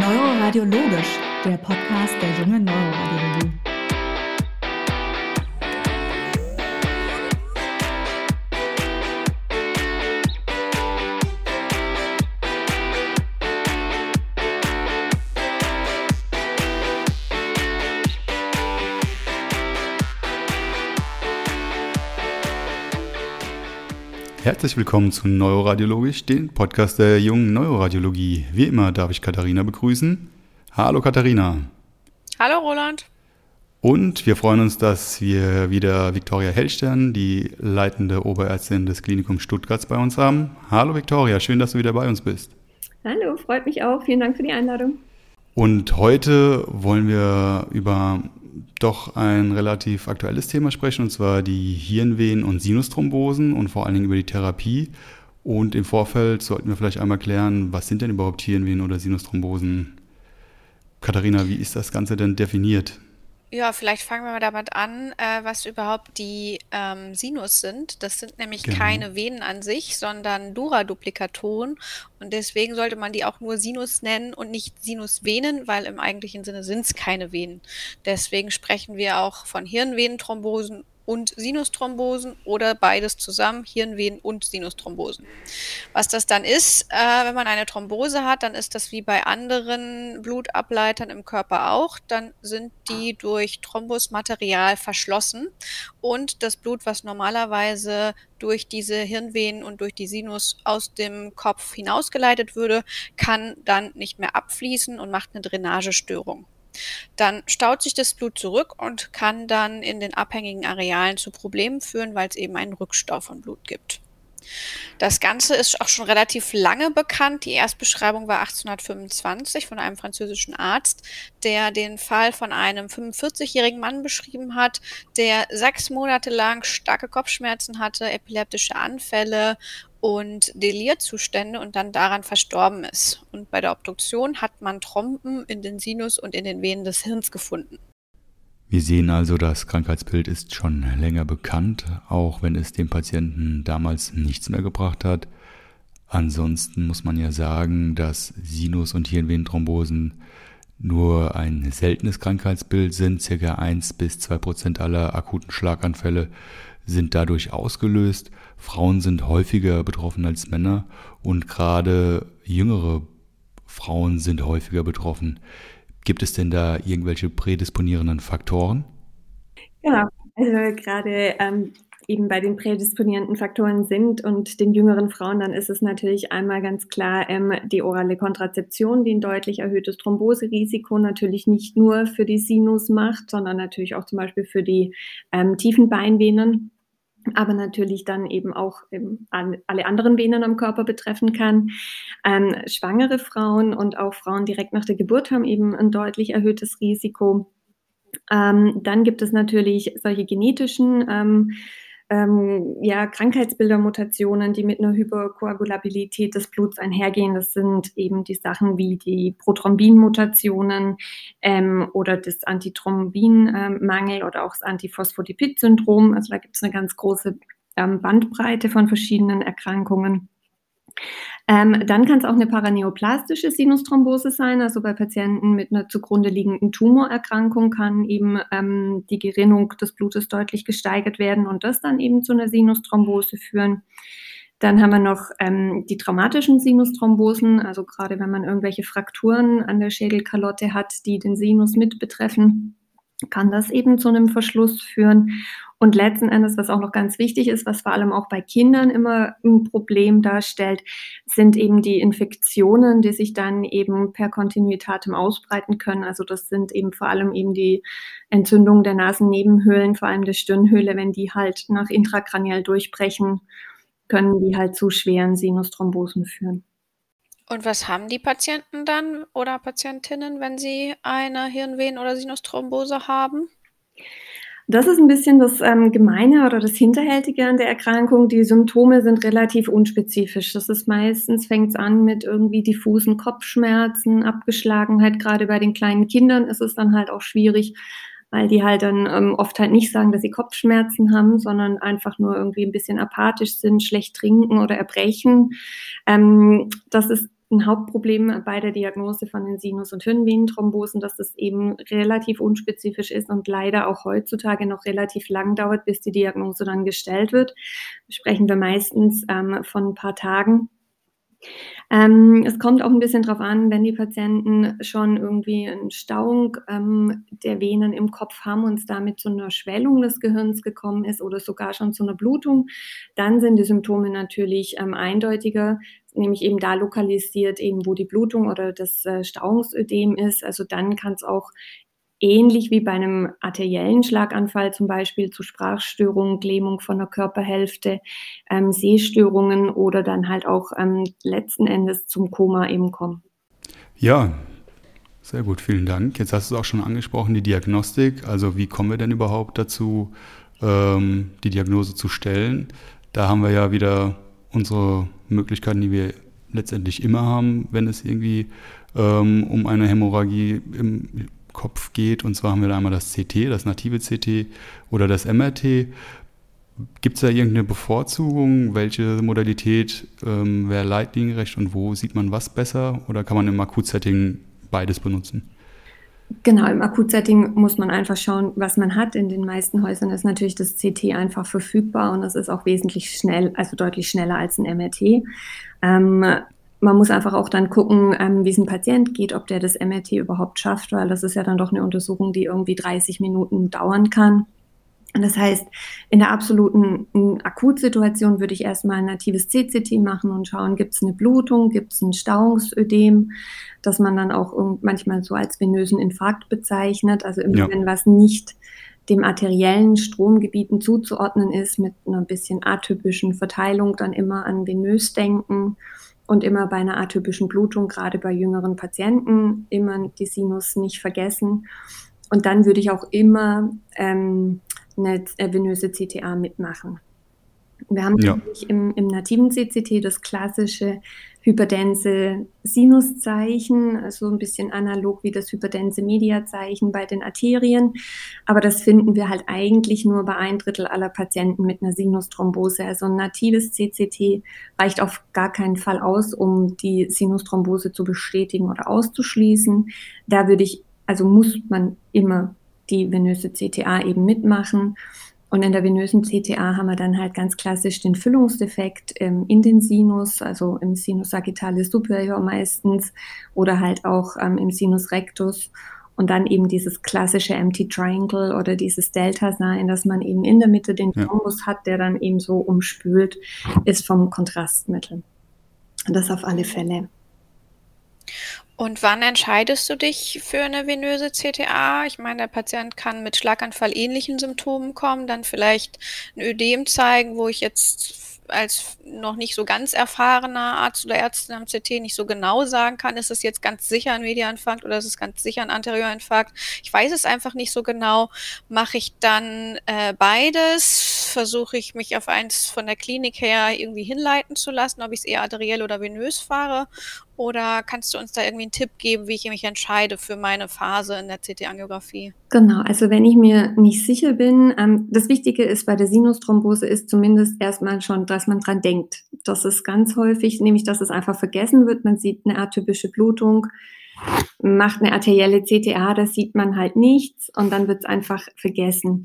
Neuroradiologisch, der Podcast der jungen Neuroradiologie. Herzlich willkommen zu Neuroradiologisch, den Podcast der jungen Neuroradiologie. Wie immer darf ich Katharina begrüßen. Hallo Katharina. Hallo Roland. Und wir freuen uns, dass wir wieder Viktoria Hellstern, die leitende Oberärztin des Klinikums Stuttgarts, bei uns haben. Hallo Viktoria, schön, dass du wieder bei uns bist. Hallo, freut mich auch. Vielen Dank für die Einladung. Und heute wollen wir über doch ein relativ aktuelles Thema sprechen, und zwar die Hirnvenen- und Sinusthrombosen und vor allen Dingen über die Therapie. Und im Vorfeld sollten wir vielleicht einmal klären, was sind denn überhaupt Hirnvenen oder Sinusthrombosen? Katharina, wie ist das Ganze denn definiert? Ja, vielleicht fangen wir mal damit an, äh, was überhaupt die ähm, Sinus sind. Das sind nämlich genau. keine Venen an sich, sondern Dura-Duplikatoren. Und deswegen sollte man die auch nur Sinus nennen und nicht Sinusvenen, weil im eigentlichen Sinne sind es keine Venen. Deswegen sprechen wir auch von Hirnvenenthrombosen und Sinusthrombosen oder beides zusammen, Hirnvenen und Sinusthrombosen. Was das dann ist, äh, wenn man eine Thrombose hat, dann ist das wie bei anderen Blutableitern im Körper auch. Dann sind die durch Thrombusmaterial verschlossen und das Blut, was normalerweise durch diese Hirnvenen und durch die Sinus aus dem Kopf hinausgeleitet würde, kann dann nicht mehr abfließen und macht eine Drainagestörung. Dann staut sich das Blut zurück und kann dann in den abhängigen Arealen zu Problemen führen, weil es eben einen Rückstau von Blut gibt. Das Ganze ist auch schon relativ lange bekannt. Die Erstbeschreibung war 1825 von einem französischen Arzt, der den Fall von einem 45-jährigen Mann beschrieben hat, der sechs Monate lang starke Kopfschmerzen hatte, epileptische Anfälle und Delierzustände und dann daran verstorben ist. Und bei der Obduktion hat man Trompen in den Sinus und in den Venen des Hirns gefunden. Wir sehen also, das Krankheitsbild ist schon länger bekannt, auch wenn es dem Patienten damals nichts mehr gebracht hat. Ansonsten muss man ja sagen, dass Sinus- und Hirnvenenthrombosen nur ein seltenes Krankheitsbild sind. Circa 1 bis 2 Prozent aller akuten Schlaganfälle sind dadurch ausgelöst. Frauen sind häufiger betroffen als Männer und gerade jüngere Frauen sind häufiger betroffen. Gibt es denn da irgendwelche prädisponierenden Faktoren? Genau, also gerade ähm, eben bei den prädisponierenden Faktoren sind und den jüngeren Frauen, dann ist es natürlich einmal ganz klar ähm, die orale Kontrazeption, die ein deutlich erhöhtes Thromboserisiko natürlich nicht nur für die Sinus macht, sondern natürlich auch zum Beispiel für die ähm, tiefen Beinvenen aber natürlich dann eben auch ähm, alle anderen Venen am Körper betreffen kann. Ähm, schwangere Frauen und auch Frauen direkt nach der Geburt haben eben ein deutlich erhöhtes Risiko. Ähm, dann gibt es natürlich solche genetischen ähm, ähm, ja, Krankheitsbilder, Mutationen, die mit einer Hyperkoagulabilität des Bluts einhergehen. Das sind eben die Sachen wie die Prothrombin-Mutationen ähm, oder das Antithrombinmangel oder auch das Antiphospholipid-Syndrom. Also da gibt es eine ganz große ähm, Bandbreite von verschiedenen Erkrankungen. Ähm, dann kann es auch eine paraneoplastische Sinusthrombose sein. Also bei Patienten mit einer zugrunde liegenden Tumorerkrankung kann eben ähm, die Gerinnung des Blutes deutlich gesteigert werden und das dann eben zu einer Sinusthrombose führen. Dann haben wir noch ähm, die traumatischen Sinusthrombosen, also gerade wenn man irgendwelche Frakturen an der Schädelkalotte hat, die den Sinus mit betreffen kann das eben zu einem Verschluss führen. Und letzten Endes, was auch noch ganz wichtig ist, was vor allem auch bei Kindern immer ein Problem darstellt, sind eben die Infektionen, die sich dann eben per Kontinuitatem ausbreiten können. Also das sind eben vor allem eben die Entzündungen der Nasennebenhöhlen, vor allem der Stirnhöhle, wenn die halt nach intrakraniell durchbrechen, können die halt zu schweren Sinusthrombosen führen. Und was haben die Patienten dann oder Patientinnen, wenn sie eine Hirnvenen- oder Sinusthrombose haben? Das ist ein bisschen das ähm, Gemeine oder das Hinterhältige an der Erkrankung. Die Symptome sind relativ unspezifisch. Das ist meistens, fängt es an mit irgendwie diffusen Kopfschmerzen, Abgeschlagenheit. Gerade bei den kleinen Kindern ist es dann halt auch schwierig, weil die halt dann ähm, oft halt nicht sagen, dass sie Kopfschmerzen haben, sondern einfach nur irgendwie ein bisschen apathisch sind, schlecht trinken oder erbrechen. Ähm, das ist ein Hauptproblem bei der Diagnose von den Sinus- und Hirnvenenthrombosen, dass das eben relativ unspezifisch ist und leider auch heutzutage noch relativ lang dauert, bis die Diagnose dann gestellt wird. Sprechen wir meistens ähm, von ein paar Tagen. Ähm, es kommt auch ein bisschen drauf an, wenn die Patienten schon irgendwie eine Stauung ähm, der Venen im Kopf haben und es damit zu einer Schwellung des Gehirns gekommen ist oder sogar schon zu einer Blutung, dann sind die Symptome natürlich ähm, eindeutiger, nämlich eben da lokalisiert, eben wo die Blutung oder das äh, Stauungsödem ist. Also dann kann es auch ähnlich wie bei einem arteriellen Schlaganfall zum Beispiel zu Sprachstörungen, Lähmung von der Körperhälfte, ähm, Sehstörungen oder dann halt auch ähm, letzten Endes zum Koma eben kommen. Ja, sehr gut, vielen Dank. Jetzt hast du es auch schon angesprochen, die Diagnostik. Also wie kommen wir denn überhaupt dazu, ähm, die Diagnose zu stellen? Da haben wir ja wieder unsere Möglichkeiten, die wir letztendlich immer haben, wenn es irgendwie ähm, um eine Hämorrhagie im Kopf geht. Und zwar haben wir da einmal das CT, das native CT oder das MRT. Gibt es da irgendeine Bevorzugung? Welche Modalität ähm, wäre leitliniengerecht und wo sieht man was besser? Oder kann man im Akutsetting beides benutzen? Genau, im Akutsetting muss man einfach schauen, was man hat. In den meisten Häusern ist natürlich das CT einfach verfügbar und das ist auch wesentlich schnell, also deutlich schneller als ein MRT. Ähm, man muss einfach auch dann gucken, ähm, wie es ein Patient geht, ob der das MRT überhaupt schafft, weil das ist ja dann doch eine Untersuchung, die irgendwie 30 Minuten dauern kann. Das heißt, in der absoluten Akutsituation würde ich erstmal ein natives CCT machen und schauen, gibt es eine Blutung, gibt es ein Stauungsödem, das man dann auch manchmal so als venösen Infarkt bezeichnet. Also immer ja. wenn was nicht dem arteriellen Stromgebieten zuzuordnen ist, mit einer bisschen atypischen Verteilung, dann immer an venös denken und immer bei einer atypischen Blutung, gerade bei jüngeren Patienten, immer die Sinus nicht vergessen. Und dann würde ich auch immer ähm, eine venöse CTA mitmachen. Wir haben ja. im, im nativen CCT das klassische hyperdense Sinuszeichen, also ein bisschen analog wie das hyperdense Mediazeichen bei den Arterien. Aber das finden wir halt eigentlich nur bei ein Drittel aller Patienten mit einer Sinusthrombose. Also ein natives CCT reicht auf gar keinen Fall aus, um die Sinusthrombose zu bestätigen oder auszuschließen. Da würde ich, also muss man immer die venöse CTA eben mitmachen. Und in der venösen CTA haben wir dann halt ganz klassisch den Füllungsdefekt ähm, in den Sinus, also im Sinus sagittalis superior meistens oder halt auch ähm, im Sinus rectus. Und dann eben dieses klassische Empty Triangle oder dieses Delta Sign, dass man eben in der Mitte den ja. hat, der dann eben so umspült ist vom Kontrastmittel. Das auf alle Fälle. Und wann entscheidest du dich für eine venöse CTA? Ich meine, der Patient kann mit Schlaganfall ähnlichen Symptomen kommen, dann vielleicht ein Ödem zeigen, wo ich jetzt als noch nicht so ganz erfahrener Arzt oder Ärztin am CT nicht so genau sagen kann, ist es jetzt ganz sicher ein Medianinfarkt oder ist es ganz sicher ein Anteriorinfarkt. Ich weiß es einfach nicht so genau. Mache ich dann äh, beides? Versuche ich mich auf eins von der Klinik her irgendwie hinleiten zu lassen, ob ich es eher arteriell oder venös fahre? Oder kannst du uns da irgendwie einen Tipp geben, wie ich mich entscheide für meine Phase in der CT-Angiografie? Genau, also wenn ich mir nicht sicher bin, ähm, das Wichtige ist bei der Sinusthrombose ist zumindest erstmal schon, dass man dran denkt. Das ist ganz häufig, nämlich dass es einfach vergessen wird. Man sieht eine atypische Blutung, macht eine arterielle CTA, da sieht man halt nichts und dann wird es einfach vergessen.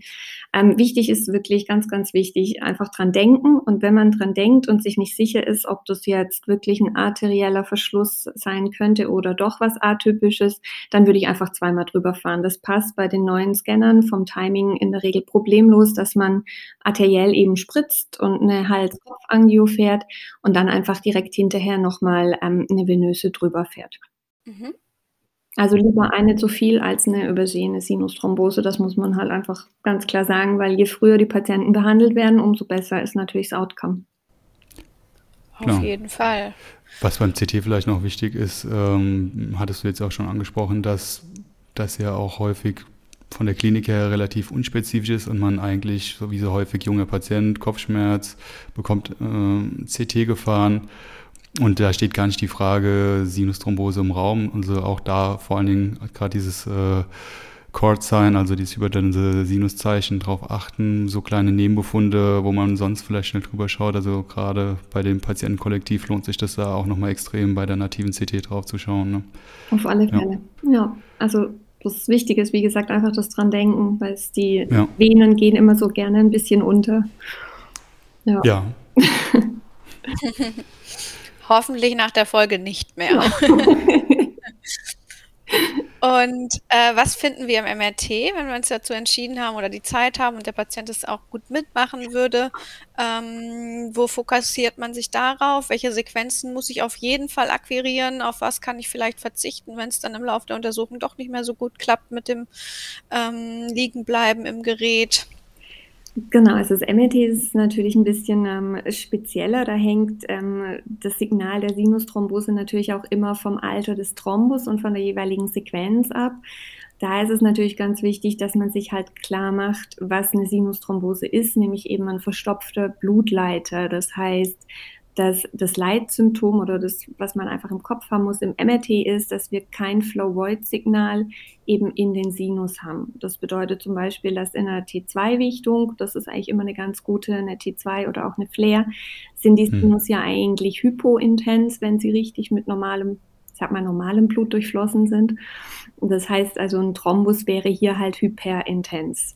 Ähm, wichtig ist wirklich ganz, ganz wichtig, einfach dran denken und wenn man dran denkt und sich nicht sicher ist, ob das jetzt wirklich ein arterieller Verschluss sein könnte oder doch was atypisches, dann würde ich einfach zweimal drüber fahren. Das passt bei den neuen Scannern vom Timing in der Regel problemlos, dass man arteriell eben spritzt und eine Hals-Kopf-Angio fährt und dann einfach direkt hinterher nochmal ähm, eine venöse drüber fährt. Mhm. Also lieber eine zu viel als eine übersehene Sinusthrombose. Das muss man halt einfach ganz klar sagen, weil je früher die Patienten behandelt werden, umso besser ist natürlich das Outcome. Auf Klar. jeden Fall. Was beim CT vielleicht noch wichtig ist, ähm, hattest du jetzt auch schon angesprochen, dass das ja auch häufig von der Klinik her relativ unspezifisch ist und man eigentlich, so wie so häufig junger Patient, Kopfschmerz, bekommt äh, CT gefahren und da steht gar nicht die Frage Sinusthrombose im Raum. Also auch da vor allen Dingen gerade dieses äh, Chord Sign, also dieses überdennende Sinuszeichen, drauf achten. So kleine Nebenbefunde, wo man sonst vielleicht schnell drüber schaut. Also gerade bei dem Patientenkollektiv lohnt sich das da auch nochmal extrem bei der nativen CT drauf zu schauen. Ne? Auf alle Fälle. Ja. ja, also das Wichtige ist, wie gesagt, einfach das dran denken, weil die ja. Venen gehen immer so gerne ein bisschen unter. Ja. ja. Hoffentlich nach der Folge nicht mehr. Und äh, was finden wir im MRT, wenn wir uns dazu entschieden haben oder die Zeit haben und der Patient es auch gut mitmachen würde? Ähm, wo fokussiert man sich darauf? Welche Sequenzen muss ich auf jeden Fall akquirieren? Auf was kann ich vielleicht verzichten, wenn es dann im Laufe der Untersuchung doch nicht mehr so gut klappt mit dem ähm, Liegenbleiben im Gerät? Genau, also das MRT ist natürlich ein bisschen ähm, spezieller. Da hängt ähm, das Signal der Sinusthrombose natürlich auch immer vom Alter des Thrombus und von der jeweiligen Sequenz ab. Da ist es natürlich ganz wichtig, dass man sich halt klar macht, was eine Sinusthrombose ist, nämlich eben ein verstopfter Blutleiter. Das heißt, dass das Leitsymptom oder das, was man einfach im Kopf haben muss im MRT ist, dass wir kein Flow-Void-Signal eben in den Sinus haben. Das bedeutet zum Beispiel, dass in einer T2-Wichtung, das ist eigentlich immer eine ganz gute, eine T2 oder auch eine Flair, sind die hm. Sinus ja eigentlich hypointens, wenn sie richtig mit normalem, ich sag mal, normalem Blut durchflossen sind. Das heißt also, ein Thrombus wäre hier halt hyperintens.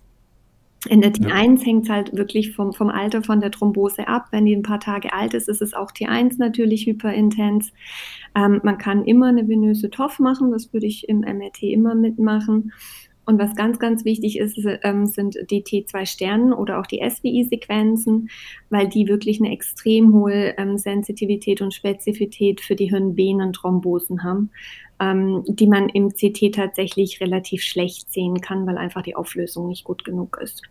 In der T1 ja. hängt es halt wirklich vom, vom Alter von der Thrombose ab. Wenn die ein paar Tage alt ist, ist es auch T1 natürlich hyperintens. Ähm, man kann immer eine venöse TOF machen, das würde ich im MRT immer mitmachen. Und was ganz, ganz wichtig ist, ähm, sind die T2-Sternen oder auch die SWI-Sequenzen, weil die wirklich eine extrem hohe ähm, Sensitivität und Spezifität für die Hirnvenenthrombosen haben, ähm, die man im CT tatsächlich relativ schlecht sehen kann, weil einfach die Auflösung nicht gut genug ist.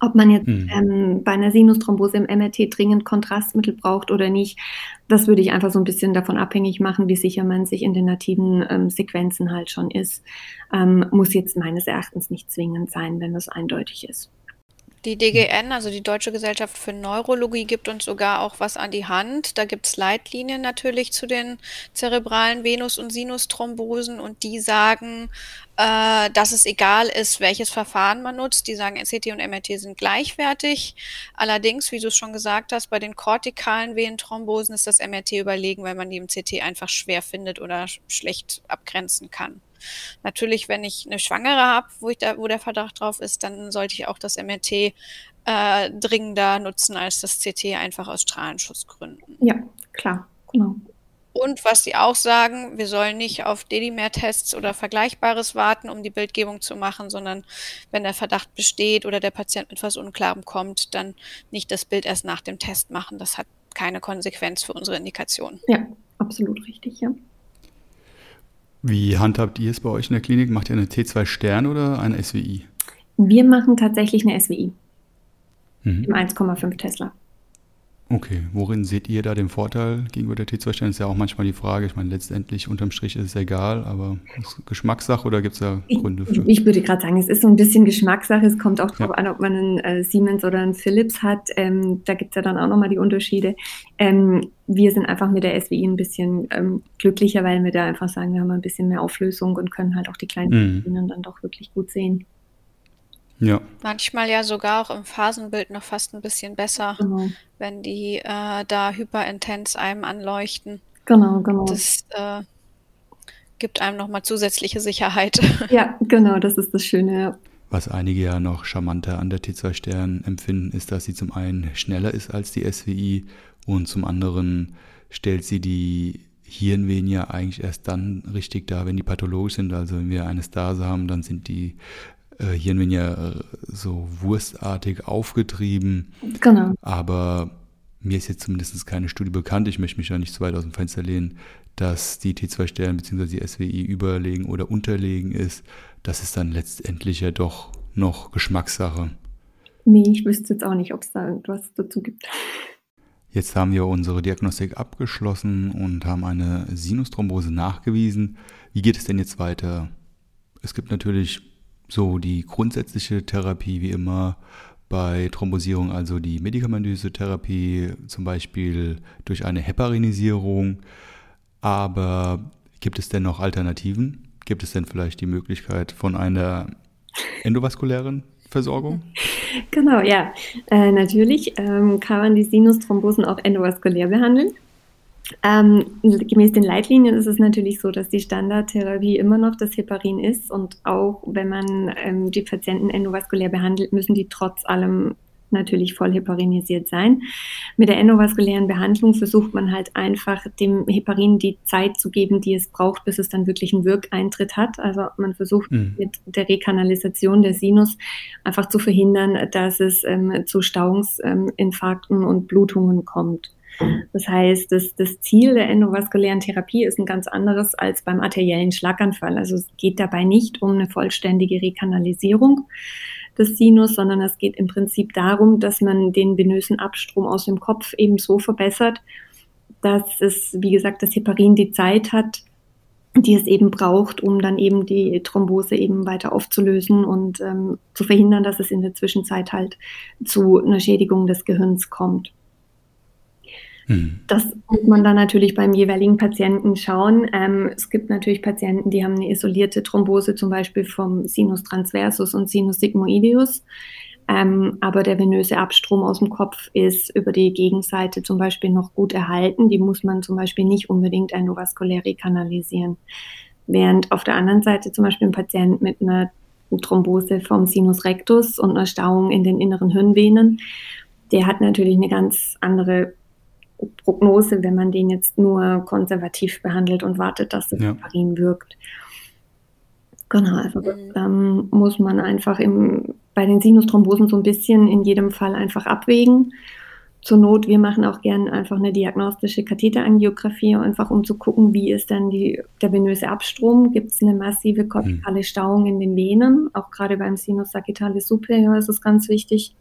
Ob man jetzt hm. ähm, bei einer Sinusthrombose im MRT dringend Kontrastmittel braucht oder nicht, das würde ich einfach so ein bisschen davon abhängig machen, wie sicher man sich in den nativen ähm, Sequenzen halt schon ist. Ähm, muss jetzt meines Erachtens nicht zwingend sein, wenn das eindeutig ist. Die DGN, also die Deutsche Gesellschaft für Neurologie, gibt uns sogar auch was an die Hand. Da gibt es Leitlinien natürlich zu den zerebralen Venus- und Sinusthrombosen und die sagen, äh, dass es egal ist, welches Verfahren man nutzt. Die sagen, CT und MRT sind gleichwertig. Allerdings, wie du es schon gesagt hast, bei den kortikalen Venenthrombosen ist das MRT überlegen, weil man die im CT einfach schwer findet oder schlecht abgrenzen kann. Natürlich, wenn ich eine Schwangere habe, wo, da, wo der Verdacht drauf ist, dann sollte ich auch das MRT äh, dringender nutzen als das CT, einfach aus Strahlenschutzgründen. Ja, klar, genau. Und was sie auch sagen, wir sollen nicht auf Dedimer-Tests oder Vergleichbares warten, um die Bildgebung zu machen, sondern wenn der Verdacht besteht oder der Patient mit etwas Unklarem kommt, dann nicht das Bild erst nach dem Test machen. Das hat keine Konsequenz für unsere Indikation. Ja, absolut richtig, ja. Wie handhabt ihr es bei euch in der Klinik? Macht ihr eine T2 Stern oder eine SWI? Wir machen tatsächlich eine SWI. Mhm. Im 1,5 Tesla. Okay, worin seht ihr da den Vorteil gegenüber der T2-Stern? Ist ja auch manchmal die Frage, ich meine, letztendlich unterm Strich ist es egal, aber ist Geschmackssache oder gibt es da Gründe für? Ich, ich würde gerade sagen, es ist so ein bisschen Geschmackssache. Es kommt auch darauf ja. an, ob man einen äh, Siemens oder einen Philips hat. Ähm, da gibt es ja dann auch nochmal die Unterschiede. Ähm, wir sind einfach mit der SWI ein bisschen ähm, glücklicher, weil wir da einfach sagen, wir haben ein bisschen mehr Auflösung und können halt auch die kleinen mhm. dann doch wirklich gut sehen. Ja. Manchmal ja sogar auch im Phasenbild noch fast ein bisschen besser, genau. wenn die äh, da hyperintens einem anleuchten. Genau, genau. Das äh, gibt einem nochmal zusätzliche Sicherheit. Ja, genau, das ist das Schöne. Ja. Was einige ja noch charmanter an der T2 Stern empfinden, ist, dass sie zum einen schneller ist als die SWI und zum anderen stellt sie die Hirnvenen ja eigentlich erst dann richtig dar, wenn die pathologisch sind. Also wenn wir eine Stase haben, dann sind die äh, Hirn ja äh, so wurstartig aufgetrieben. Genau. Aber mir ist jetzt zumindest keine Studie bekannt, ich möchte mich ja nicht zu weit aus dem Fenster lehnen, dass die T2-Stern bzw. die SWI überlegen oder unterlegen ist. Das ist dann letztendlich ja doch noch Geschmackssache. Nee, ich wüsste jetzt auch nicht, ob es da irgendwas dazu gibt. Jetzt haben wir unsere Diagnostik abgeschlossen und haben eine Sinusthrombose nachgewiesen. Wie geht es denn jetzt weiter? Es gibt natürlich so, die grundsätzliche Therapie wie immer bei Thrombosierung, also die medikamentöse Therapie, zum Beispiel durch eine Heparinisierung. Aber gibt es denn noch Alternativen? Gibt es denn vielleicht die Möglichkeit von einer endovaskulären Versorgung? Genau, ja. Äh, natürlich ähm, kann man die Sinusthrombosen auch endovaskulär behandeln. Ähm, gemäß den Leitlinien ist es natürlich so, dass die Standardtherapie immer noch das Heparin ist und auch wenn man ähm, die Patienten endovaskulär behandelt, müssen die trotz allem natürlich voll heparinisiert sein. Mit der endovaskulären Behandlung versucht man halt einfach dem Heparin die Zeit zu geben, die es braucht, bis es dann wirklich einen Wirkeintritt hat. Also man versucht mhm. mit der Rekanalisation der Sinus einfach zu verhindern, dass es ähm, zu Stauungsinfarkten und Blutungen kommt. Das heißt, das, das Ziel der endovaskulären Therapie ist ein ganz anderes als beim arteriellen Schlaganfall. Also es geht dabei nicht um eine vollständige Rekanalisierung, des Sinus, sondern es geht im Prinzip darum, dass man den venösen Abstrom aus dem Kopf eben so verbessert, dass es, wie gesagt, das Heparin die Zeit hat, die es eben braucht, um dann eben die Thrombose eben weiter aufzulösen und ähm, zu verhindern, dass es in der Zwischenzeit halt zu einer Schädigung des Gehirns kommt. Hm. Das muss man dann natürlich beim jeweiligen Patienten schauen. Ähm, es gibt natürlich Patienten, die haben eine isolierte Thrombose, zum Beispiel vom Sinus transversus und Sinus sigmoideus. Ähm, aber der venöse Abstrom aus dem Kopf ist über die Gegenseite zum Beispiel noch gut erhalten. Die muss man zum Beispiel nicht unbedingt endovaskulär rekanalisieren. Während auf der anderen Seite zum Beispiel ein Patient mit einer Thrombose vom Sinus rectus und einer Stauung in den inneren Hirnvenen, der hat natürlich eine ganz andere Prognose, wenn man den jetzt nur konservativ behandelt und wartet, dass das ja. Heparin wirkt. Genau, also das mhm. ähm, muss man einfach im, bei den Sinusthrombosen so ein bisschen in jedem Fall einfach abwägen. Zur Not, wir machen auch gerne einfach eine diagnostische Katheterangiographie, einfach um zu gucken, wie ist dann die, der venöse Abstrom. Gibt es eine massive kortikale mhm. Stauung in den Venen? Auch gerade beim Sinus sagittalis superior ist es ganz wichtig.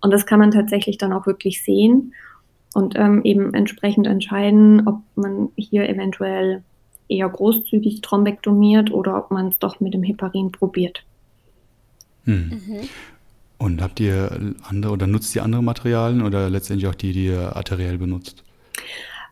Und das kann man tatsächlich dann auch wirklich sehen und ähm, eben entsprechend entscheiden, ob man hier eventuell eher großzügig thrombektomiert oder ob man es doch mit dem Heparin probiert. Hm. Mhm. Und habt ihr andere oder nutzt ihr andere Materialien oder letztendlich auch die, die ihr arteriell benutzt?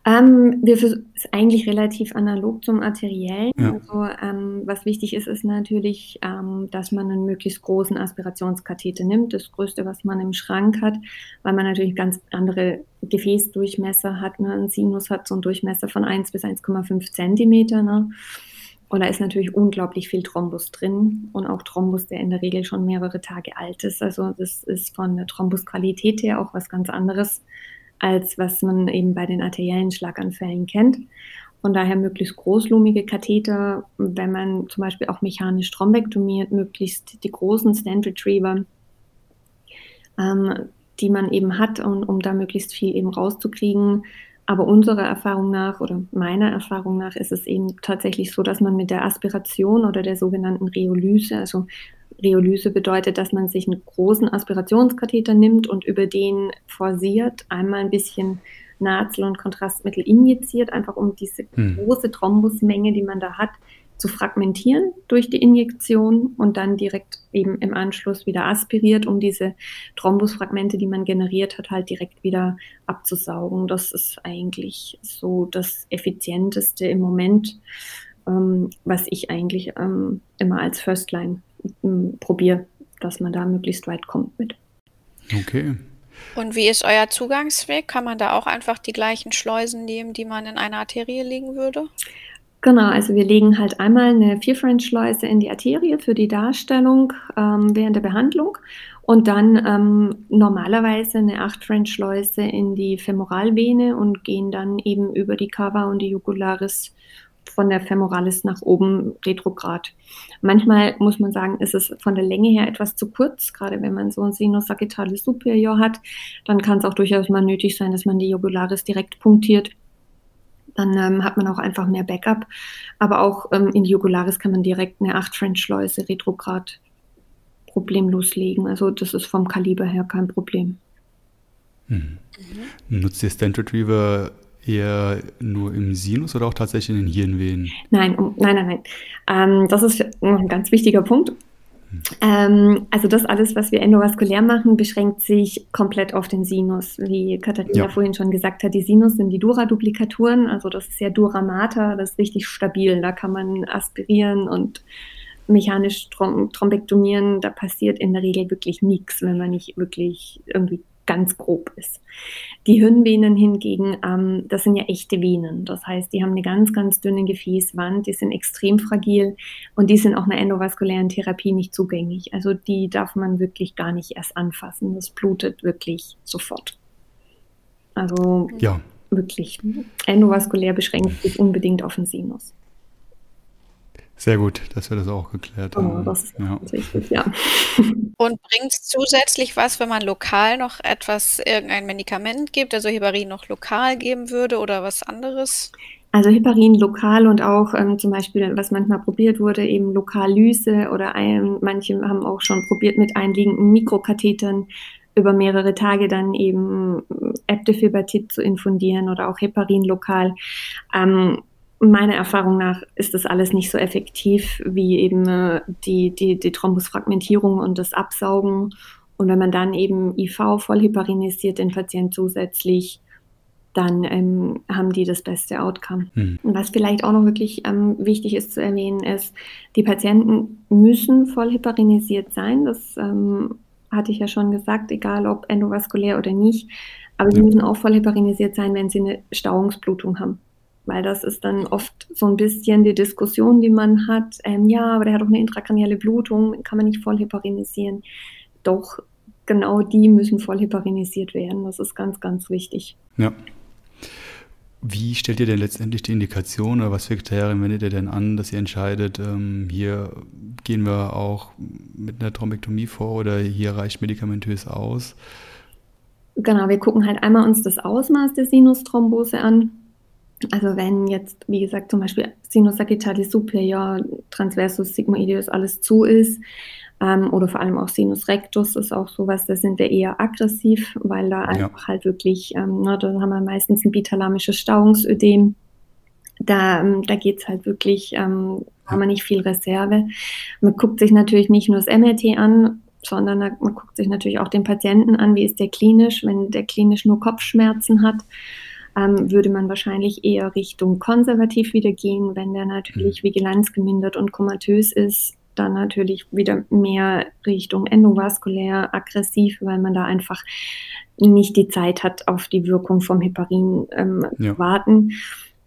Ähm, wir ist eigentlich relativ analog zum Arteriellen. Ja. Also ähm, was wichtig ist, ist natürlich, ähm, dass man einen möglichst großen Aspirationskatheter nimmt, das größte, was man im Schrank hat, weil man natürlich ganz andere Gefäßdurchmesser hat. Ne? Ein Sinus hat so einen Durchmesser von 1 bis 1,5 Zentimeter. Ne? Und da ist natürlich unglaublich viel Thrombus drin und auch Thrombus, der in der Regel schon mehrere Tage alt ist. Also das ist von der Thrombusqualität her auch was ganz anderes als was man eben bei den arteriellen Schlaganfällen kennt. Von daher möglichst großlumige Katheter, wenn man zum Beispiel auch mechanisch thrombektomiert, möglichst die großen Stand Retriever, ähm, die man eben hat, und, um da möglichst viel eben rauszukriegen. Aber unserer Erfahrung nach oder meiner Erfahrung nach ist es eben tatsächlich so, dass man mit der Aspiration oder der sogenannten Rheolyse, also Rheolyse bedeutet, dass man sich einen großen Aspirationskatheter nimmt und über den forciert, einmal ein bisschen Nazel- und Kontrastmittel injiziert, einfach um diese hm. große Thrombusmenge, die man da hat, zu fragmentieren durch die Injektion und dann direkt eben im Anschluss wieder aspiriert, um diese Thrombusfragmente, die man generiert hat, halt direkt wieder abzusaugen. Das ist eigentlich so das Effizienteste im Moment, ähm, was ich eigentlich ähm, immer als First Line probiere, dass man da möglichst weit kommt mit. Okay. Und wie ist euer Zugangsweg? Kann man da auch einfach die gleichen Schleusen nehmen, die man in eine Arterie legen würde? Genau, also wir legen halt einmal eine Vier-French-Schleuse in die Arterie für die Darstellung ähm, während der Behandlung und dann ähm, normalerweise eine Acht-French-Schleuse in die Femoralvene und gehen dann eben über die Cava und die Jugularis von der Femoralis nach oben retrograd. Manchmal muss man sagen, ist es von der Länge her etwas zu kurz, gerade wenn man so ein Sinus sagittalis superior hat, dann kann es auch durchaus mal nötig sein, dass man die Jugularis direkt punktiert. Dann ähm, hat man auch einfach mehr Backup. Aber auch ähm, in die Jugularis kann man direkt eine 8 French-Schleuse retrograd problemlos legen. Also das ist vom Kaliber her kein Problem. Hm. Nutzt ihr Stand Retriever eher nur im Sinus oder auch tatsächlich in den Hirnvenen? Nein, um, nein, nein, nein. Ähm, das ist noch ein ganz wichtiger Punkt. Ähm, also das alles, was wir endovaskulär machen, beschränkt sich komplett auf den Sinus. Wie Katharina ja. vorhin schon gesagt hat, die Sinus sind die Dura-Duplikaturen, also das ist ja Duramata, das ist richtig stabil. Da kann man aspirieren und mechanisch Trom Thrombektomieren, da passiert in der Regel wirklich nichts, wenn man nicht wirklich irgendwie ganz grob ist. Die Hirnvenen hingegen, ähm, das sind ja echte Venen. Das heißt, die haben eine ganz, ganz dünne Gefäßwand, die sind extrem fragil und die sind auch einer endovaskulären Therapie nicht zugänglich. Also die darf man wirklich gar nicht erst anfassen. Das blutet wirklich sofort. Also ja. wirklich endovaskulär beschränkt sich unbedingt auf den Sinus. Sehr gut, dass wir das auch geklärt oh, haben. Das ist ja. wichtig, ja. Und bringt es zusätzlich was, wenn man lokal noch etwas, irgendein Medikament gibt, also Heparin noch lokal geben würde oder was anderes? Also Heparin lokal und auch ähm, zum Beispiel, was manchmal probiert wurde, eben Lokallyse oder ein, manche haben auch schon probiert mit einliegenden Mikrokathetern über mehrere Tage dann eben Eptifibatit zu infundieren oder auch Heparin lokal. Ähm, meiner Erfahrung nach ist das alles nicht so effektiv wie eben äh, die, die, die Thrombusfragmentierung und das Absaugen. Und wenn man dann eben IV voll heparinisiert den Patient zusätzlich, dann ähm, haben die das beste Outcome. Mhm. Was vielleicht auch noch wirklich ähm, wichtig ist zu erwähnen, ist, die Patienten müssen voll heparinisiert sein. Das ähm, hatte ich ja schon gesagt, egal ob endovaskulär oder nicht. Aber sie müssen auch voll heparinisiert sein, wenn sie eine Stauungsblutung haben weil das ist dann oft so ein bisschen die Diskussion, die man hat. Ähm, ja, aber der hat auch eine intrakranielle Blutung, kann man nicht voll heparinisieren. Doch genau die müssen voll heparinisiert werden. Das ist ganz, ganz wichtig. Ja. Wie stellt ihr denn letztendlich die Indikation oder was für Kriterien wendet ihr denn an, dass ihr entscheidet, ähm, hier gehen wir auch mit einer Thrombektomie vor oder hier reicht medikamentös aus? Genau, wir gucken halt einmal uns das Ausmaß der Sinusthrombose an. Also wenn jetzt, wie gesagt, zum Beispiel Sinus sagittalis superior, Transversus sigmoideus alles zu ist, ähm, oder vor allem auch Sinus rectus ist auch sowas, da sind wir eher aggressiv, weil da ja. einfach halt wirklich, ähm, ne, da haben wir meistens ein bitalamisches Stauungsödem. Da, ähm, da geht es halt wirklich, ähm, haben wir nicht viel Reserve. Man guckt sich natürlich nicht nur das MRT an, sondern man guckt sich natürlich auch den Patienten an, wie ist der klinisch, wenn der klinisch nur Kopfschmerzen hat ähm, würde man wahrscheinlich eher Richtung konservativ wieder gehen. Wenn der natürlich mhm. Vigilanz gemindert und komatös ist, dann natürlich wieder mehr Richtung endovaskulär, aggressiv, weil man da einfach nicht die Zeit hat, auf die Wirkung vom Heparin ähm, ja. zu warten.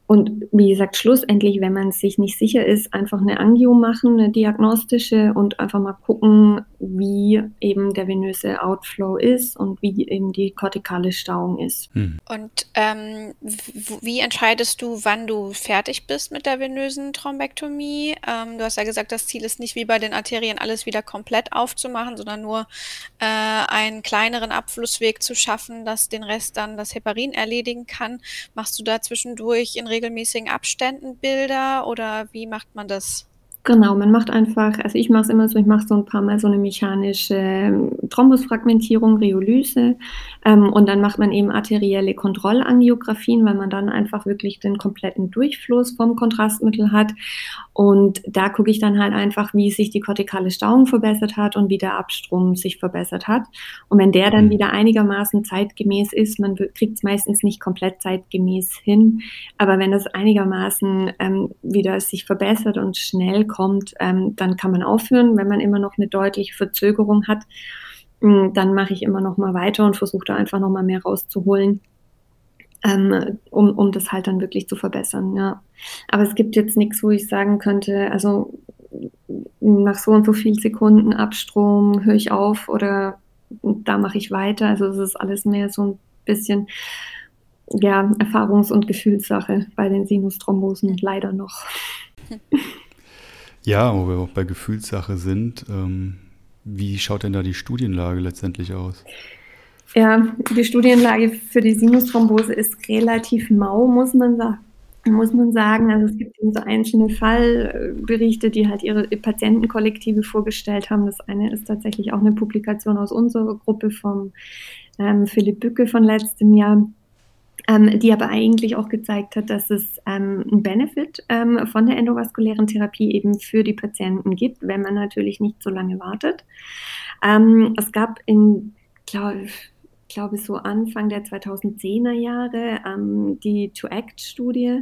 Und wie gesagt, schlussendlich, wenn man sich nicht sicher ist, einfach eine Angio machen, eine diagnostische und einfach mal gucken, wie eben der venöse Outflow ist und wie eben die kortikale Stauung ist. Hm. Und ähm, wie entscheidest du, wann du fertig bist mit der venösen Thrombektomie? Ähm, du hast ja gesagt, das Ziel ist nicht wie bei den Arterien alles wieder komplett aufzumachen, sondern nur äh, einen kleineren Abflussweg zu schaffen, dass den Rest dann das Heparin erledigen kann. Machst du da zwischendurch in regelmäßigen Abständen Bilder oder wie macht man das? Genau, man macht einfach, also ich mache es immer so, ich mache so ein paar Mal so eine mechanische ähm, Thrombusfragmentierung, Rheolyse ähm, und dann macht man eben arterielle Kontrollangiografien, weil man dann einfach wirklich den kompletten Durchfluss vom Kontrastmittel hat und da gucke ich dann halt einfach, wie sich die kortikale Stauung verbessert hat und wie der Abstrom sich verbessert hat und wenn der dann mhm. wieder einigermaßen zeitgemäß ist, man kriegt es meistens nicht komplett zeitgemäß hin, aber wenn das einigermaßen ähm, wieder sich verbessert und schnell kommt, ähm, dann kann man aufhören. Wenn man immer noch eine deutliche Verzögerung hat, mh, mm, dann mache ich immer noch mal weiter und versuche da einfach noch mal mehr rauszuholen. Ähm, um, um das halt dann wirklich zu verbessern, ja. Aber es gibt jetzt nichts, wo ich sagen könnte, also nach so und so vielen Sekunden Abstrom höre ich auf oder da mache ich weiter. Also es ist alles mehr so ein bisschen ja, Erfahrungs- und Gefühlssache bei den Sinusthrombosen leider noch. Ja, wo wir auch bei Gefühlssache sind. Ähm, wie schaut denn da die Studienlage letztendlich aus? Ja, die Studienlage für die Sinusthrombose ist relativ mau, muss man sagen. Muss man sagen, also es gibt so einzelne Fallberichte, die halt ihre Patientenkollektive vorgestellt haben. Das eine ist tatsächlich auch eine Publikation aus unserer Gruppe vom ähm, Philipp Bücke von letztem Jahr. Ähm, die aber eigentlich auch gezeigt hat, dass es ähm, einen Benefit ähm, von der endovaskulären Therapie eben für die Patienten gibt, wenn man natürlich nicht so lange wartet. Ähm, es gab in, glaube glaube so Anfang der 2010er Jahre ähm, die To-Act-Studie,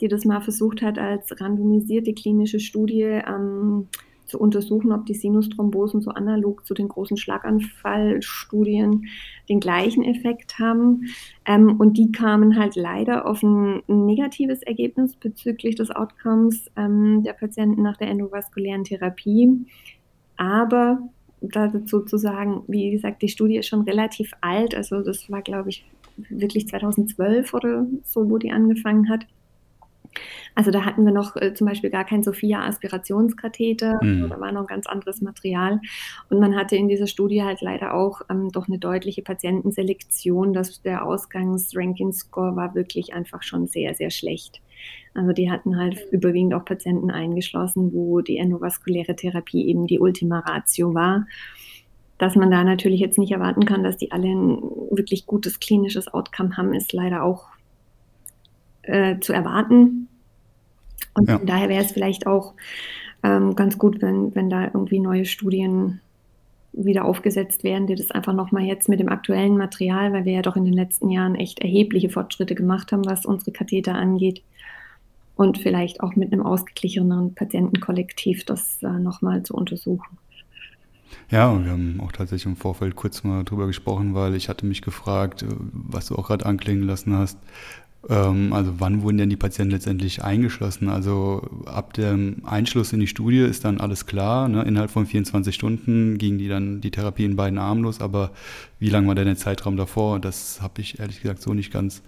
die das mal versucht hat, als randomisierte klinische Studie ähm, zu untersuchen, ob die Sinusthrombosen so analog zu den großen Schlaganfallstudien den gleichen Effekt haben. Ähm, und die kamen halt leider auf ein negatives Ergebnis bezüglich des Outcomes ähm, der Patienten nach der endovaskulären Therapie. Aber dazu zu sagen, wie gesagt, die Studie ist schon relativ alt. Also das war, glaube ich, wirklich 2012 oder so, wo die angefangen hat. Also da hatten wir noch äh, zum Beispiel gar kein Sophia-Aspirationskatheter, mhm. da war noch ein ganz anderes Material. Und man hatte in dieser Studie halt leider auch ähm, doch eine deutliche Patientenselektion, dass der Ausgangs-Ranking-Score war wirklich einfach schon sehr, sehr schlecht. Also die hatten halt mhm. überwiegend auch Patienten eingeschlossen, wo die endovaskuläre Therapie eben die Ultima Ratio war. Dass man da natürlich jetzt nicht erwarten kann, dass die alle ein wirklich gutes klinisches Outcome haben, ist leider auch äh, zu erwarten. Und ja. von daher wäre es vielleicht auch ähm, ganz gut, wenn, wenn da irgendwie neue Studien wieder aufgesetzt werden, die das einfach nochmal jetzt mit dem aktuellen Material, weil wir ja doch in den letzten Jahren echt erhebliche Fortschritte gemacht haben, was unsere Katheter angeht. Und vielleicht auch mit einem ausgeglicheneren Patientenkollektiv das äh, nochmal zu untersuchen. Ja, und wir haben auch tatsächlich im Vorfeld kurz mal drüber gesprochen, weil ich hatte mich gefragt, äh, was du auch gerade anklingen lassen hast, also wann wurden denn die Patienten letztendlich eingeschlossen? Also ab dem Einschluss in die Studie ist dann alles klar. Ne? Innerhalb von 24 Stunden ging die dann die Therapie in beiden Armen los. Aber wie lang war denn der Zeitraum davor? Das habe ich ehrlich gesagt so nicht ganz,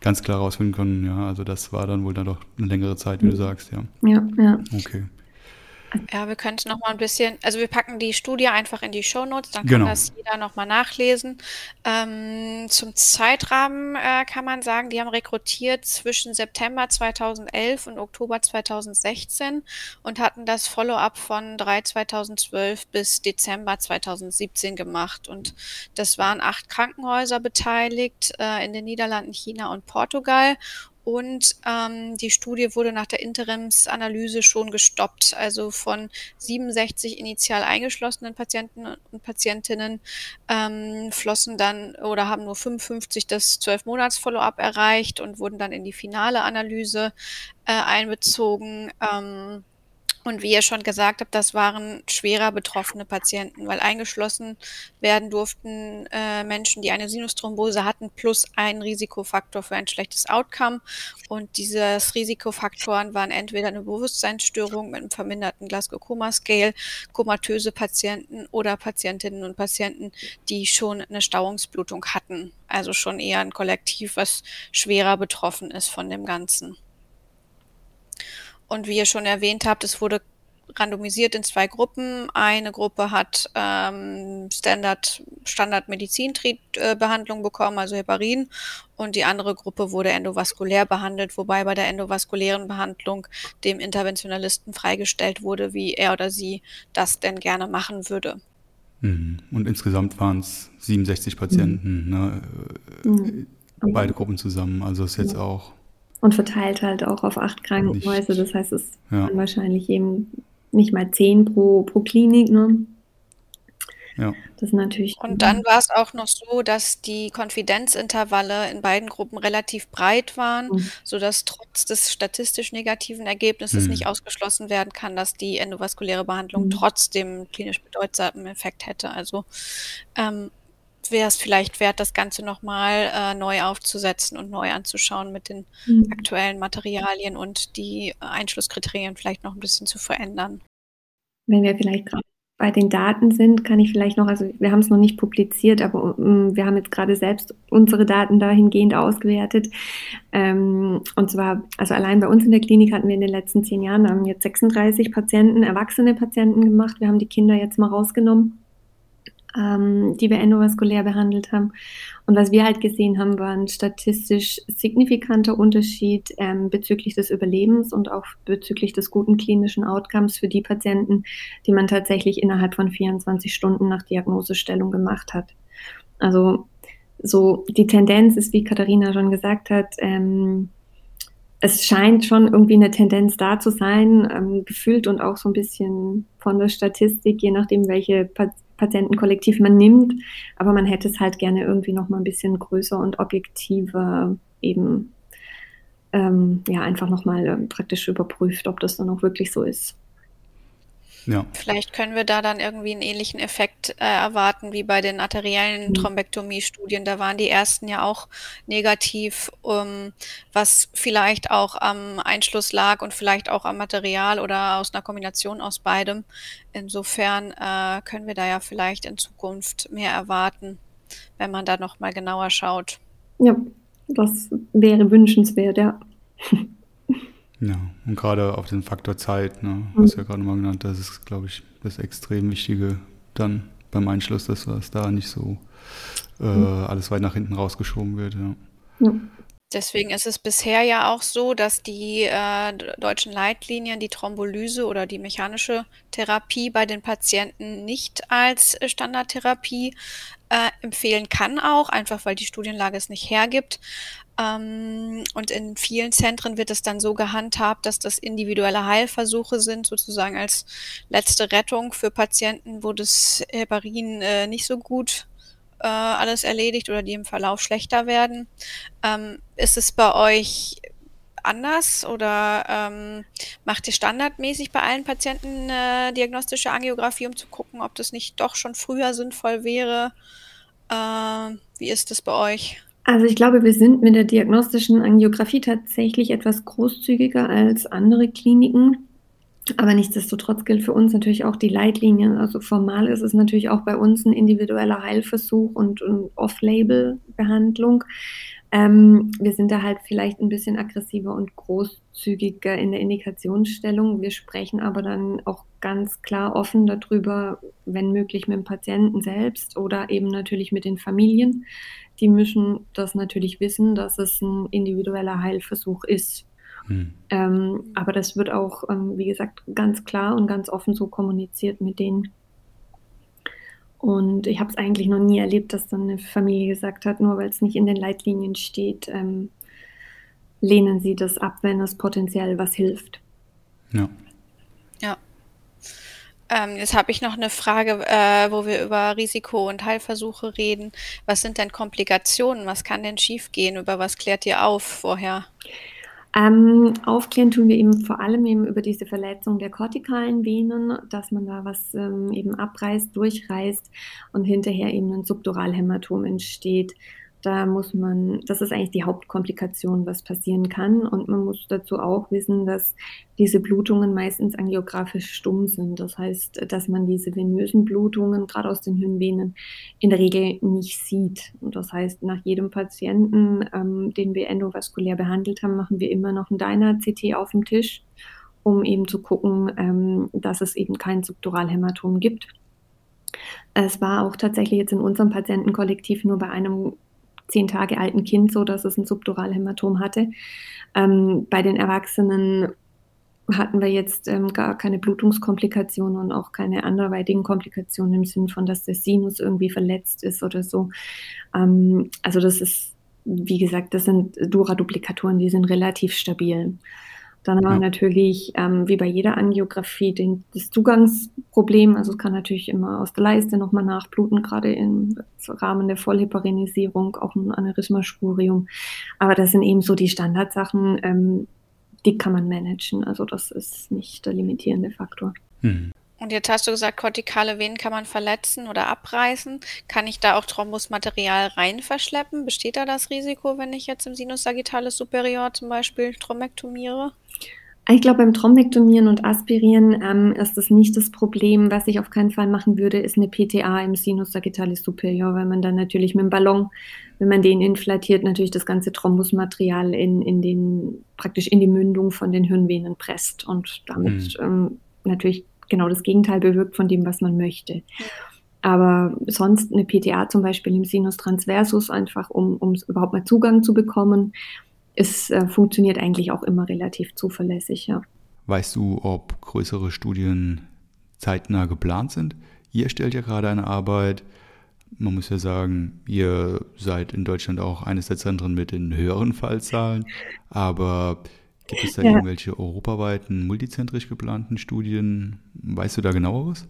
ganz klar rausfinden können. Ja, also das war dann wohl dann doch eine längere Zeit, wie du sagst. Ja, ja. ja. Okay. Ja, wir könnten noch mal ein bisschen, also wir packen die Studie einfach in die Shownotes, dann kann genau. das jeder noch mal nachlesen. Ähm, zum Zeitrahmen äh, kann man sagen, die haben rekrutiert zwischen September 2011 und Oktober 2016 und hatten das Follow-up von 3 2012 bis Dezember 2017 gemacht. Und das waren acht Krankenhäuser beteiligt äh, in den Niederlanden, China und Portugal. Und ähm, die Studie wurde nach der Interimsanalyse schon gestoppt. Also von 67 initial eingeschlossenen Patienten und Patientinnen ähm, flossen dann oder haben nur 55 das 12-Monats-Follow-up erreicht und wurden dann in die finale Analyse äh, einbezogen. Ähm, und wie ihr schon gesagt habt, das waren schwerer betroffene Patienten, weil eingeschlossen werden durften äh, Menschen, die eine Sinusthrombose hatten, plus ein Risikofaktor für ein schlechtes Outcome. Und diese Risikofaktoren waren entweder eine Bewusstseinsstörung mit einem verminderten Glasgow-Coma-Scale, komatöse Patienten oder Patientinnen und Patienten, die schon eine Stauungsblutung hatten. Also schon eher ein Kollektiv, was schwerer betroffen ist von dem Ganzen. Und wie ihr schon erwähnt habt, es wurde randomisiert in zwei Gruppen. Eine Gruppe hat ähm, Standard, Standard Medizinbehandlung bekommen, also Heparin, und die andere Gruppe wurde endovaskulär behandelt, wobei bei der endovaskulären Behandlung dem Interventionalisten freigestellt wurde, wie er oder sie das denn gerne machen würde. Mhm. Und insgesamt waren es 67 Patienten, mhm. ne? mhm. beide Gruppen zusammen. Also ist jetzt auch und verteilt halt auch auf acht Krankenhäuser. Das heißt, es ja. waren wahrscheinlich eben nicht mal zehn pro, pro Klinik. Ne? Ja. Das ist natürlich. Und dann war es auch noch so, dass die Konfidenzintervalle in beiden Gruppen relativ breit waren, mhm. sodass trotz des statistisch negativen Ergebnisses mhm. nicht ausgeschlossen werden kann, dass die endovaskuläre Behandlung mhm. trotzdem klinisch bedeutsamen Effekt hätte. Also ähm, wäre es vielleicht wert, das Ganze nochmal äh, neu aufzusetzen und neu anzuschauen mit den mhm. aktuellen Materialien und die Einschlusskriterien vielleicht noch ein bisschen zu verändern. Wenn wir vielleicht gerade bei den Daten sind, kann ich vielleicht noch, also wir haben es noch nicht publiziert, aber um, wir haben jetzt gerade selbst unsere Daten dahingehend ausgewertet. Ähm, und zwar, also allein bei uns in der Klinik hatten wir in den letzten zehn Jahren haben jetzt 36 Patienten, erwachsene Patienten gemacht. Wir haben die Kinder jetzt mal rausgenommen ähm, die wir endovaskulär behandelt haben. Und was wir halt gesehen haben, war ein statistisch signifikanter Unterschied ähm, bezüglich des Überlebens und auch bezüglich des guten klinischen Outcomes für die Patienten, die man tatsächlich innerhalb von 24 Stunden nach Diagnosestellung gemacht hat. Also so die Tendenz ist, wie Katharina schon gesagt hat, ähm, es scheint schon irgendwie eine Tendenz da zu sein, ähm, gefühlt und auch so ein bisschen von der Statistik, je nachdem, welche Patientenkollektiv man nimmt. Aber man hätte es halt gerne irgendwie noch mal ein bisschen größer und objektiver eben ähm, ja einfach noch mal äh, praktisch überprüft, ob das dann auch wirklich so ist. Ja. Vielleicht können wir da dann irgendwie einen ähnlichen Effekt äh, erwarten wie bei den arteriellen mhm. Thrombektomie-Studien. Da waren die ersten ja auch negativ, um, was vielleicht auch am Einschluss lag und vielleicht auch am Material oder aus einer Kombination aus beidem. Insofern äh, können wir da ja vielleicht in Zukunft mehr erwarten, wenn man da nochmal genauer schaut. Ja, das wäre wünschenswert, ja. Ja, und gerade auf den Faktor Zeit, ne, mhm. hast du ja gerade mal genannt, das ist, glaube ich, das extrem Wichtige dann beim Einschluss, dass das da nicht so äh, mhm. alles weit nach hinten rausgeschoben wird. Ja. ja. Deswegen ist es bisher ja auch so, dass die äh, deutschen Leitlinien die Thrombolyse oder die mechanische Therapie bei den Patienten nicht als Standardtherapie äh, empfehlen kann, auch einfach weil die Studienlage es nicht hergibt. Ähm, und in vielen Zentren wird es dann so gehandhabt, dass das individuelle Heilversuche sind, sozusagen als letzte Rettung für Patienten, wo das Heparin äh, nicht so gut äh, alles erledigt oder die im Verlauf schlechter werden. Ähm, ist es bei euch anders oder ähm, macht ihr standardmäßig bei allen Patienten eine diagnostische Angiografie, um zu gucken, ob das nicht doch schon früher sinnvoll wäre? Äh, wie ist das bei euch? Also ich glaube, wir sind mit der diagnostischen Angiografie tatsächlich etwas großzügiger als andere Kliniken. Aber nichtsdestotrotz gilt für uns natürlich auch die Leitlinien. Also formal ist es natürlich auch bei uns ein individueller Heilversuch und, und Off-Label-Behandlung. Ähm, wir sind da halt vielleicht ein bisschen aggressiver und großzügiger in der Indikationsstellung. Wir sprechen aber dann auch ganz klar offen darüber, wenn möglich mit dem Patienten selbst oder eben natürlich mit den Familien. Die müssen das natürlich wissen, dass es ein individueller Heilversuch ist. Hm. Ähm, aber das wird auch, ähm, wie gesagt, ganz klar und ganz offen so kommuniziert mit denen. Und ich habe es eigentlich noch nie erlebt, dass dann eine Familie gesagt hat, nur weil es nicht in den Leitlinien steht, ähm, lehnen sie das ab, wenn es potenziell was hilft. Ja. Ja. Ähm, jetzt habe ich noch eine Frage, äh, wo wir über Risiko und Heilversuche reden. Was sind denn Komplikationen? Was kann denn schiefgehen? Über was klärt ihr auf vorher? Ähm, aufklären tun wir eben vor allem eben über diese Verletzung der kortikalen Venen, dass man da was ähm, eben abreißt, durchreißt und hinterher eben ein Subduralhämatom entsteht. Da muss man, das ist eigentlich die Hauptkomplikation, was passieren kann. Und man muss dazu auch wissen, dass diese Blutungen meistens angiografisch stumm sind. Das heißt, dass man diese venösen Blutungen, gerade aus den Hirnvenen, in der Regel nicht sieht. Und das heißt, nach jedem Patienten, ähm, den wir endovaskulär behandelt haben, machen wir immer noch ein Dyna-CT auf dem Tisch, um eben zu gucken, ähm, dass es eben kein Subduralhämatom gibt. Es war auch tatsächlich jetzt in unserem Patientenkollektiv nur bei einem zehn Tage alten Kind so, dass es ein Subduralhämatom hatte. Ähm, bei den Erwachsenen hatten wir jetzt ähm, gar keine Blutungskomplikationen und auch keine anderweitigen Komplikationen im Sinn von, dass der Sinus irgendwie verletzt ist oder so. Ähm, also das ist, wie gesagt, das sind Dura-Duplikatoren, die sind relativ stabil. Dann haben wir natürlich, ähm, wie bei jeder Angiografie, den, das Zugangsproblem. Also es kann natürlich immer aus der Leiste nochmal nachbluten, gerade im Rahmen der Vollheparinisierung, auch ein Aneurysma-Spurium. Aber das sind eben so die Standardsachen, ähm, die kann man managen. Also das ist nicht der limitierende Faktor. Mhm. Und jetzt hast du gesagt, kortikale Venen kann man verletzen oder abreißen. Kann ich da auch Thrombusmaterial rein verschleppen? Besteht da das Risiko, wenn ich jetzt im Sinus sagittalis superior zum Beispiel thrombektomiere? Ich glaube, beim Thrombektomieren und Aspirieren ähm, ist das nicht das Problem. Was ich auf keinen Fall machen würde, ist eine PTA im Sinus sagittalis superior, weil man dann natürlich mit dem Ballon, wenn man den inflatiert, natürlich das ganze Thrombusmaterial in, in den, praktisch in die Mündung von den Hirnvenen presst und damit mhm. ähm, natürlich genau das Gegenteil bewirkt von dem, was man möchte. Aber sonst eine PTA zum Beispiel im Sinus transversus, einfach um, überhaupt mal Zugang zu bekommen, es äh, funktioniert eigentlich auch immer relativ zuverlässig, ja. Weißt du, ob größere Studien zeitnah geplant sind? Ihr stellt ja gerade eine Arbeit man muss ja sagen, ihr seid in Deutschland auch eines der Zentren mit den höheren Fallzahlen, aber gibt es da ja. irgendwelche europaweiten, multizentrisch geplanten Studien? Weißt du da genaueres?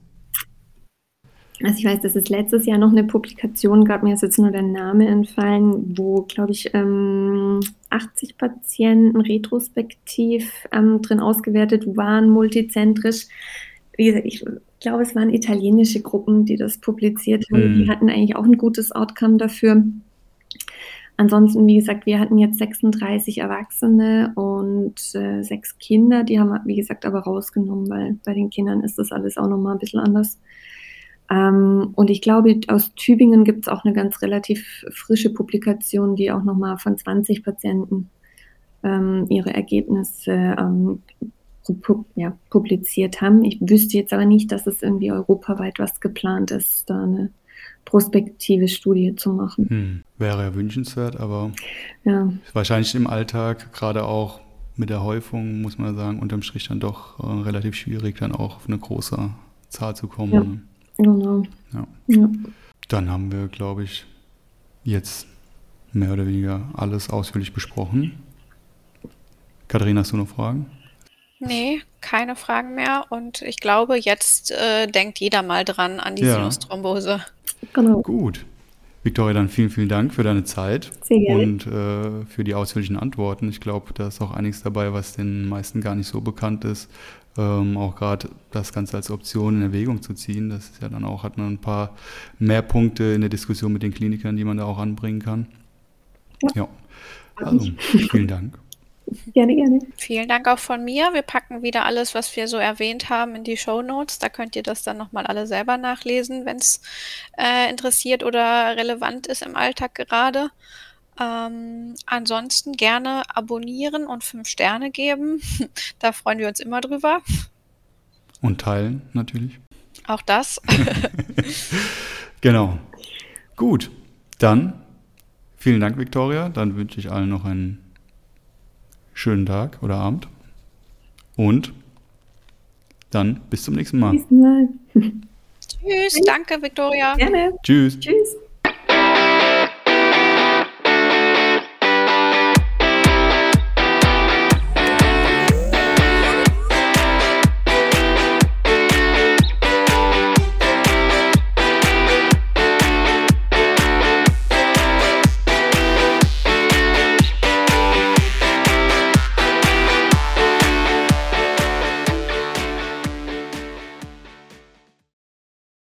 Also ich weiß, dass es letztes Jahr noch eine Publikation gab, mir ist jetzt nur der Name entfallen, wo, glaube ich, ähm, 80 Patienten retrospektiv ähm, drin ausgewertet waren, multizentrisch. Wie gesagt, ich glaube, es waren italienische Gruppen, die das publiziert haben. Mhm. Die hatten eigentlich auch ein gutes Outcome dafür. Ansonsten, wie gesagt, wir hatten jetzt 36 Erwachsene und äh, sechs Kinder. Die haben wir, wie gesagt, aber rausgenommen, weil bei den Kindern ist das alles auch nochmal ein bisschen anders. Ähm, und ich glaube, aus Tübingen gibt es auch eine ganz relativ frische Publikation, die auch nochmal von 20 Patienten ähm, ihre Ergebnisse ähm, ja, publiziert haben. Ich wüsste jetzt aber nicht, dass es irgendwie europaweit was geplant ist, da eine prospektive Studie zu machen. Hm, wäre ja wünschenswert, aber ja. wahrscheinlich im Alltag, gerade auch mit der Häufung, muss man sagen, unterm Strich dann doch äh, relativ schwierig, dann auch auf eine große Zahl zu kommen. Ja. Ne? Genau. Ja. ja. Dann haben wir, glaube ich, jetzt mehr oder weniger alles ausführlich besprochen. Katharina, hast du noch Fragen? Nee, keine Fragen mehr. Und ich glaube, jetzt äh, denkt jeder mal dran an die ja. Sinusthrombose. Genau. Gut. Victoria, dann vielen, vielen Dank für deine Zeit Sehr gerne. und äh, für die ausführlichen Antworten. Ich glaube, da ist auch einiges dabei, was den meisten gar nicht so bekannt ist ähm, auch gerade das Ganze als Option in Erwägung zu ziehen. Das ist ja dann auch, hat man ein paar mehr Punkte in der Diskussion mit den Klinikern, die man da auch anbringen kann. Ja, ja. also vielen Dank. Gerne, gerne. Vielen Dank auch von mir. Wir packen wieder alles, was wir so erwähnt haben, in die Show Notes. Da könnt ihr das dann nochmal alle selber nachlesen, wenn es äh, interessiert oder relevant ist im Alltag gerade. Ähm, ansonsten gerne abonnieren und fünf Sterne geben. da freuen wir uns immer drüber. Und teilen natürlich. Auch das. genau. Gut, dann vielen Dank, Viktoria. Dann wünsche ich allen noch einen schönen Tag oder Abend. Und dann bis zum nächsten Mal. Bis Mal. Tschüss, danke, Viktoria. Gerne. Tschüss. Tschüss.